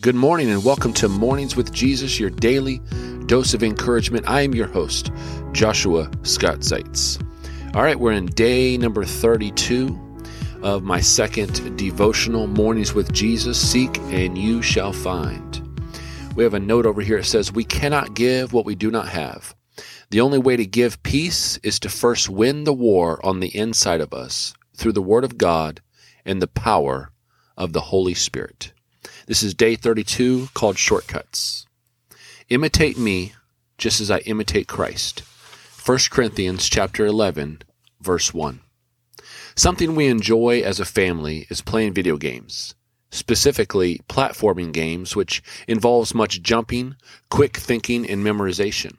Good morning and welcome to Mornings with Jesus, your daily dose of encouragement. I am your host, Joshua Scott Zeitz. All right, we're in day number 32 of my second devotional, Mornings with Jesus Seek and you shall find. We have a note over here. It says, We cannot give what we do not have. The only way to give peace is to first win the war on the inside of us through the Word of God and the power of the Holy Spirit. This is day 32 called Shortcuts. Imitate me just as I imitate Christ. 1 Corinthians chapter 11 verse 1. Something we enjoy as a family is playing video games, specifically platforming games which involves much jumping, quick thinking and memorization.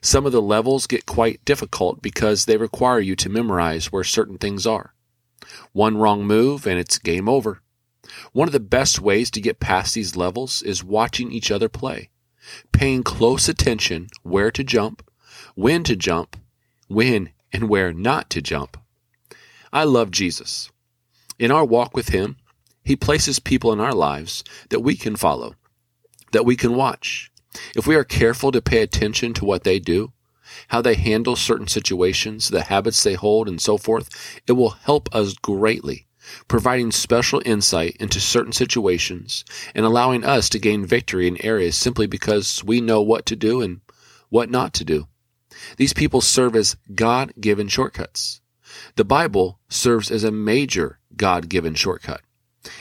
Some of the levels get quite difficult because they require you to memorize where certain things are. One wrong move and it's game over. One of the best ways to get past these levels is watching each other play, paying close attention where to jump, when to jump, when and where not to jump. I love Jesus. In our walk with Him, He places people in our lives that we can follow, that we can watch. If we are careful to pay attention to what they do, how they handle certain situations, the habits they hold, and so forth, it will help us greatly providing special insight into certain situations and allowing us to gain victory in areas simply because we know what to do and what not to do. These people serve as God given shortcuts. The Bible serves as a major God given shortcut.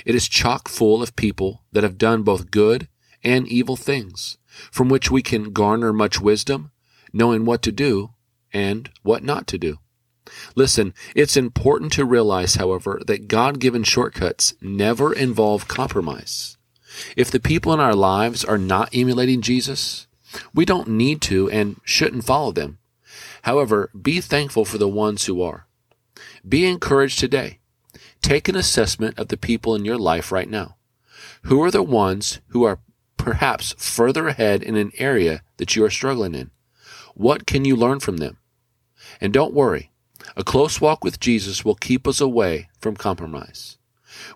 It is chock full of people that have done both good and evil things, from which we can garner much wisdom, knowing what to do and what not to do. Listen, it's important to realize, however, that God given shortcuts never involve compromise. If the people in our lives are not emulating Jesus, we don't need to and shouldn't follow them. However, be thankful for the ones who are. Be encouraged today. Take an assessment of the people in your life right now. Who are the ones who are perhaps further ahead in an area that you are struggling in? What can you learn from them? And don't worry, a close walk with Jesus will keep us away from compromise.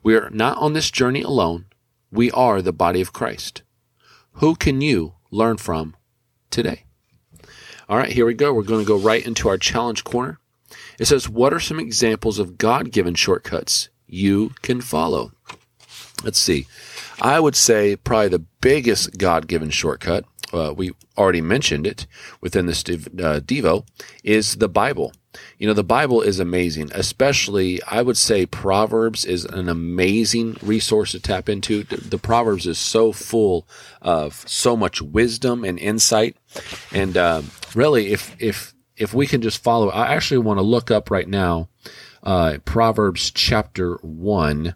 We are not on this journey alone. We are the body of Christ. Who can you learn from today? All right, here we go. We're going to go right into our challenge corner. It says, What are some examples of God given shortcuts you can follow? Let's see. I would say probably the biggest God given shortcut, uh, we already mentioned it within this uh, Devo, is the Bible. You know, the Bible is amazing, especially I would say Proverbs is an amazing resource to tap into. The Proverbs is so full of so much wisdom and insight. And uh, really, if, if, if we can just follow, I actually want to look up right now uh, Proverbs chapter 1.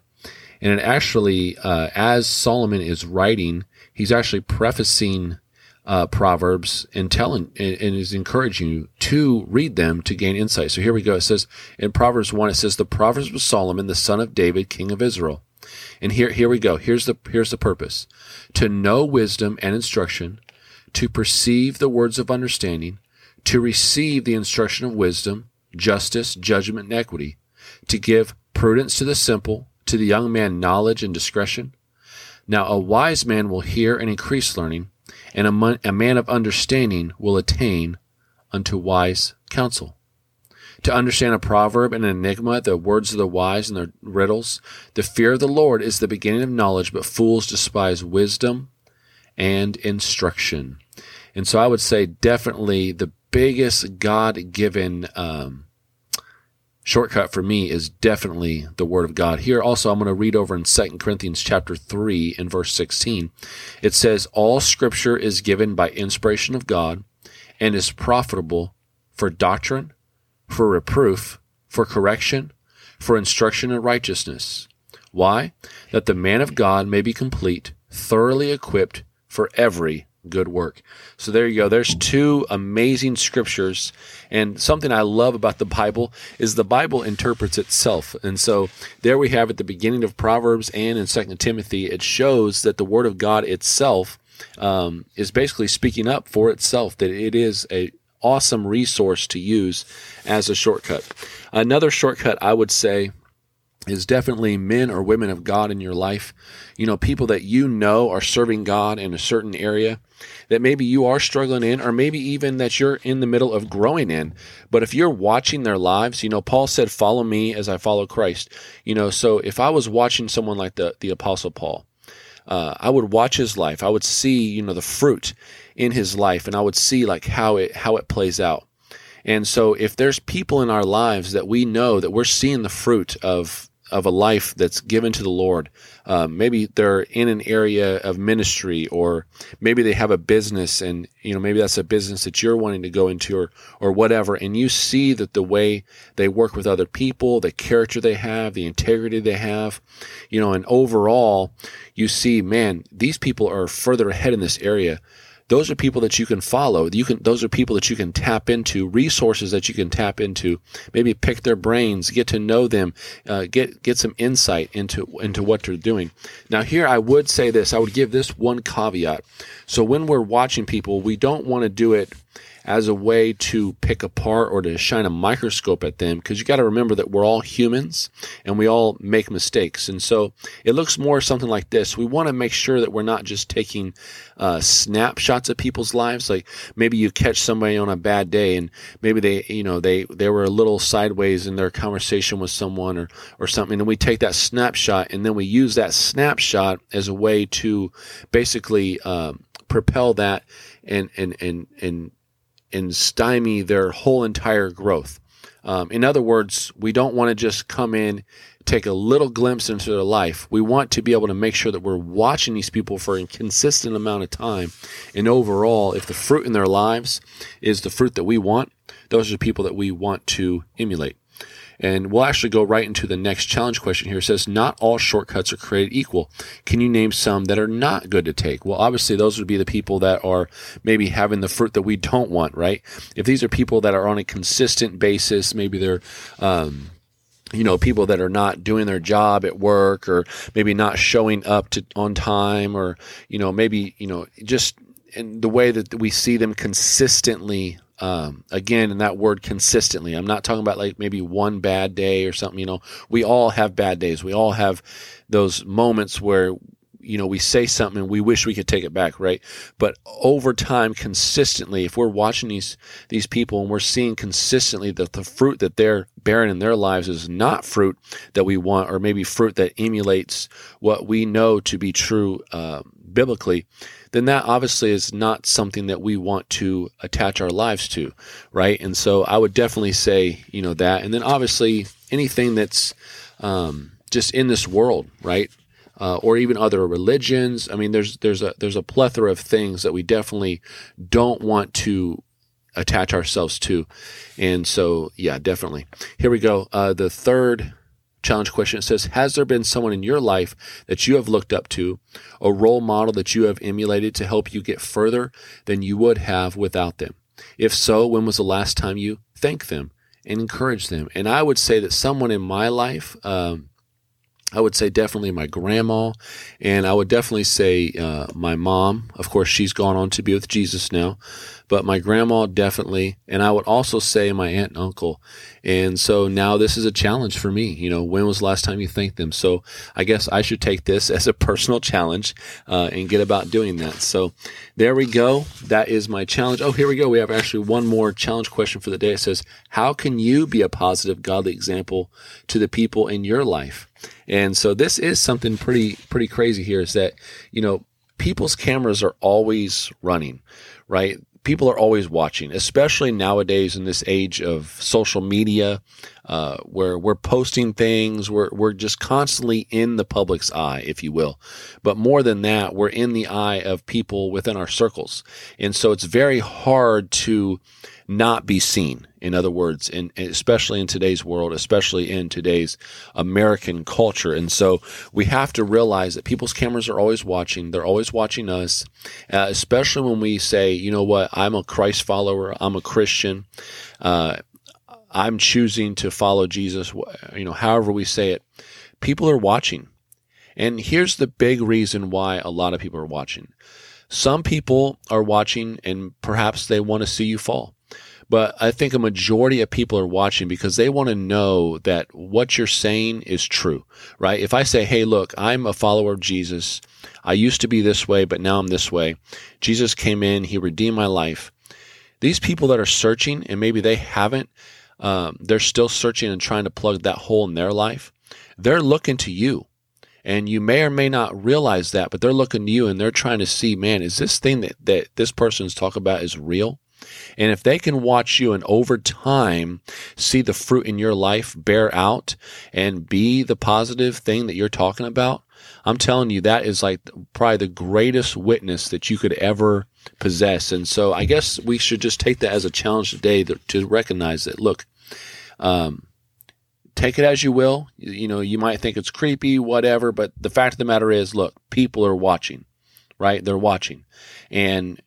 And it actually, uh, as Solomon is writing, he's actually prefacing uh, Proverbs and telling and, and is encouraging you to read them to gain insight. So here we go. It says in Proverbs 1, it says, The Proverbs of Solomon, the son of David, king of Israel. And here, here we go. Here's the, here's the purpose. To know wisdom and instruction, to perceive the words of understanding, to receive the instruction of wisdom, justice, judgment, and equity, to give prudence to the simple, to the young man knowledge and discretion. Now a wise man will hear and increase learning, and a, a man of understanding will attain unto wise counsel. To understand a proverb and an enigma, the words of the wise and their riddles, the fear of the Lord is the beginning of knowledge, but fools despise wisdom and instruction. And so I would say definitely the biggest God given um, shortcut for me is definitely the word of God. Here also I'm going to read over in 2 Corinthians chapter 3 and verse 16. It says all scripture is given by inspiration of God and is profitable for doctrine, for reproof, for correction, for instruction in righteousness. Why? That the man of God may be complete, thoroughly equipped for every good work. So there you go. There's two amazing scriptures. And something I love about the Bible is the Bible interprets itself. And so there we have at the beginning of Proverbs and in Second Timothy, it shows that the Word of God itself um, is basically speaking up for itself, that it is a awesome resource to use as a shortcut. Another shortcut I would say is definitely men or women of God in your life. You know, people that you know are serving God in a certain area that maybe you are struggling in, or maybe even that you're in the middle of growing in. But if you're watching their lives, you know, Paul said, Follow me as I follow Christ. You know, so if I was watching someone like the, the Apostle Paul, uh, I would watch his life. I would see, you know, the fruit in his life, and I would see like how it how it plays out. And so, if there's people in our lives that we know that we're seeing the fruit of of a life that's given to the Lord. Um, maybe they're in an area of ministry, or maybe they have a business, and you know maybe that's a business that you're wanting to go into, or or whatever. And you see that the way they work with other people, the character they have, the integrity they have, you know, and overall, you see, man, these people are further ahead in this area those are people that you can follow. You can, those are people that you can tap into, resources that you can tap into. Maybe pick their brains, get to know them, uh, get get some insight into into what they're doing. Now, here I would say this. I would give this one caveat. So when we're watching people, we don't want to do it as a way to pick apart or to shine a microscope at them because you got to remember that we're all humans and we all make mistakes. And so it looks more something like this. We want to make sure that we're not just taking uh, snapshots of people's lives. Like maybe you catch somebody on a bad day and maybe they, you know, they, they were a little sideways in their conversation with someone or, or something. And we take that snapshot and then we use that snapshot as a way to basically, um, propel that and, and, and, and and stymie their whole entire growth. Um, in other words, we don't want to just come in, take a little glimpse into their life. We want to be able to make sure that we're watching these people for a consistent amount of time. And overall, if the fruit in their lives is the fruit that we want, those are the people that we want to emulate. And we'll actually go right into the next challenge question here. It says, Not all shortcuts are created equal. Can you name some that are not good to take? Well, obviously, those would be the people that are maybe having the fruit that we don't want, right? If these are people that are on a consistent basis, maybe they're, um, you know people that are not doing their job at work or maybe not showing up to on time or you know maybe you know just in the way that we see them consistently um, again in that word consistently. I'm not talking about like maybe one bad day or something you know. We all have bad days. We all have those moments where you know we say something and we wish we could take it back right? But over time consistently if we're watching these these people and we're seeing consistently that the fruit that they're bearing in their lives is not fruit that we want or maybe fruit that emulates what we know to be true uh, biblically then that obviously is not something that we want to attach our lives to, right? And so I would definitely say, you know, that. And then obviously anything that's um, just in this world, right? Uh, or even other religions. I mean, there's there's a there's a plethora of things that we definitely don't want to attach ourselves to, and so yeah, definitely. Here we go. Uh, the third challenge question. It says, Has there been someone in your life that you have looked up to, a role model that you have emulated to help you get further than you would have without them? If so, when was the last time you thanked them and encouraged them? And I would say that someone in my life, um, I would say definitely my grandma, and I would definitely say uh, my mom. Of course, she's gone on to be with Jesus now, but my grandma definitely, and I would also say my aunt and uncle. And so now this is a challenge for me. You know, when was the last time you thanked them? So I guess I should take this as a personal challenge uh, and get about doing that. So there we go. That is my challenge. Oh, here we go. We have actually one more challenge question for the day. It says, "How can you be a positive, godly example to the people in your life?" And so this is something pretty pretty crazy here is that, you know, people's cameras are always running, right? People are always watching, especially nowadays in this age of social media, uh, where we're posting things, we're, we're just constantly in the public's eye, if you will. But more than that, we're in the eye of people within our circles. And so it's very hard to not be seen. In other words, in, especially in today's world, especially in today's American culture. And so we have to realize that people's cameras are always watching. They're always watching us, uh, especially when we say, you know what, I'm a Christ follower, I'm a Christian. Uh, I'm choosing to follow Jesus, you know, however we say it. People are watching. And here's the big reason why a lot of people are watching. Some people are watching and perhaps they want to see you fall. But I think a majority of people are watching because they want to know that what you're saying is true, right? If I say, hey, look, I'm a follower of Jesus. I used to be this way, but now I'm this way. Jesus came in, He redeemed my life. These people that are searching, and maybe they haven't, um, they're still searching and trying to plug that hole in their life. They're looking to you. And you may or may not realize that, but they're looking to you and they're trying to see, man, is this thing that, that this person's talking about is real? And if they can watch you and over time see the fruit in your life bear out and be the positive thing that you're talking about, I'm telling you, that is like probably the greatest witness that you could ever possess. And so I guess we should just take that as a challenge today to recognize that, look, um, take it as you will. You know, you might think it's creepy, whatever, but the fact of the matter is, look, people are watching, right? They're watching. And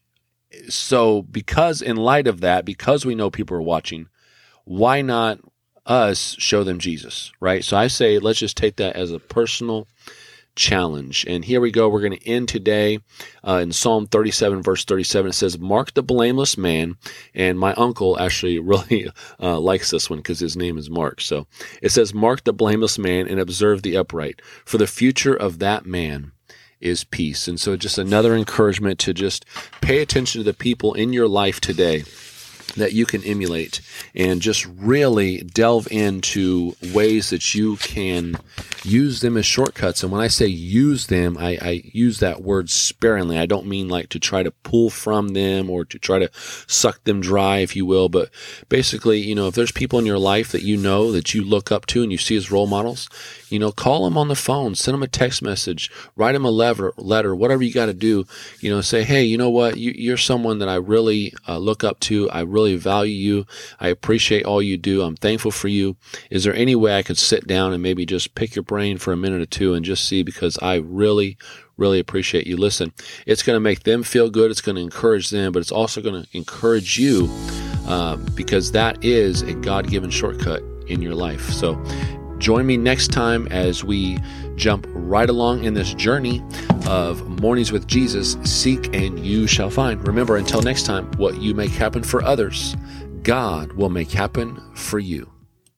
so, because in light of that, because we know people are watching, why not us show them Jesus, right? So I say, let's just take that as a personal challenge. And here we go. We're going to end today uh, in Psalm 37, verse 37. It says, Mark the blameless man. And my uncle actually really uh, likes this one because his name is Mark. So it says, Mark the blameless man and observe the upright, for the future of that man is peace. And so just another encouragement to just pay attention to the people in your life today that you can emulate and just really delve into ways that you can use them as shortcuts. And when I say use them, I, I, use that word sparingly. I don't mean like to try to pull from them or to try to suck them dry, if you will. But basically, you know, if there's people in your life that you know that you look up to and you see as role models, you know, call them on the phone, send them a text message, write them a letter, letter whatever you got to do. You know, say, hey, you know what? You, are someone that I really uh, look up to. I really value you. I appreciate all you do. I'm thankful for you. Is there any way I could sit down and maybe just pick your brain for a minute or two and just see because I really, really appreciate you. Listen, it's going to make them feel good. It's going to encourage them, but it's also going to encourage you uh, because that is a God given shortcut in your life. So join me next time as we jump right along in this journey of Mornings with Jesus. Seek and you shall find. Remember, until next time, what you make happen for others, God will make happen for you.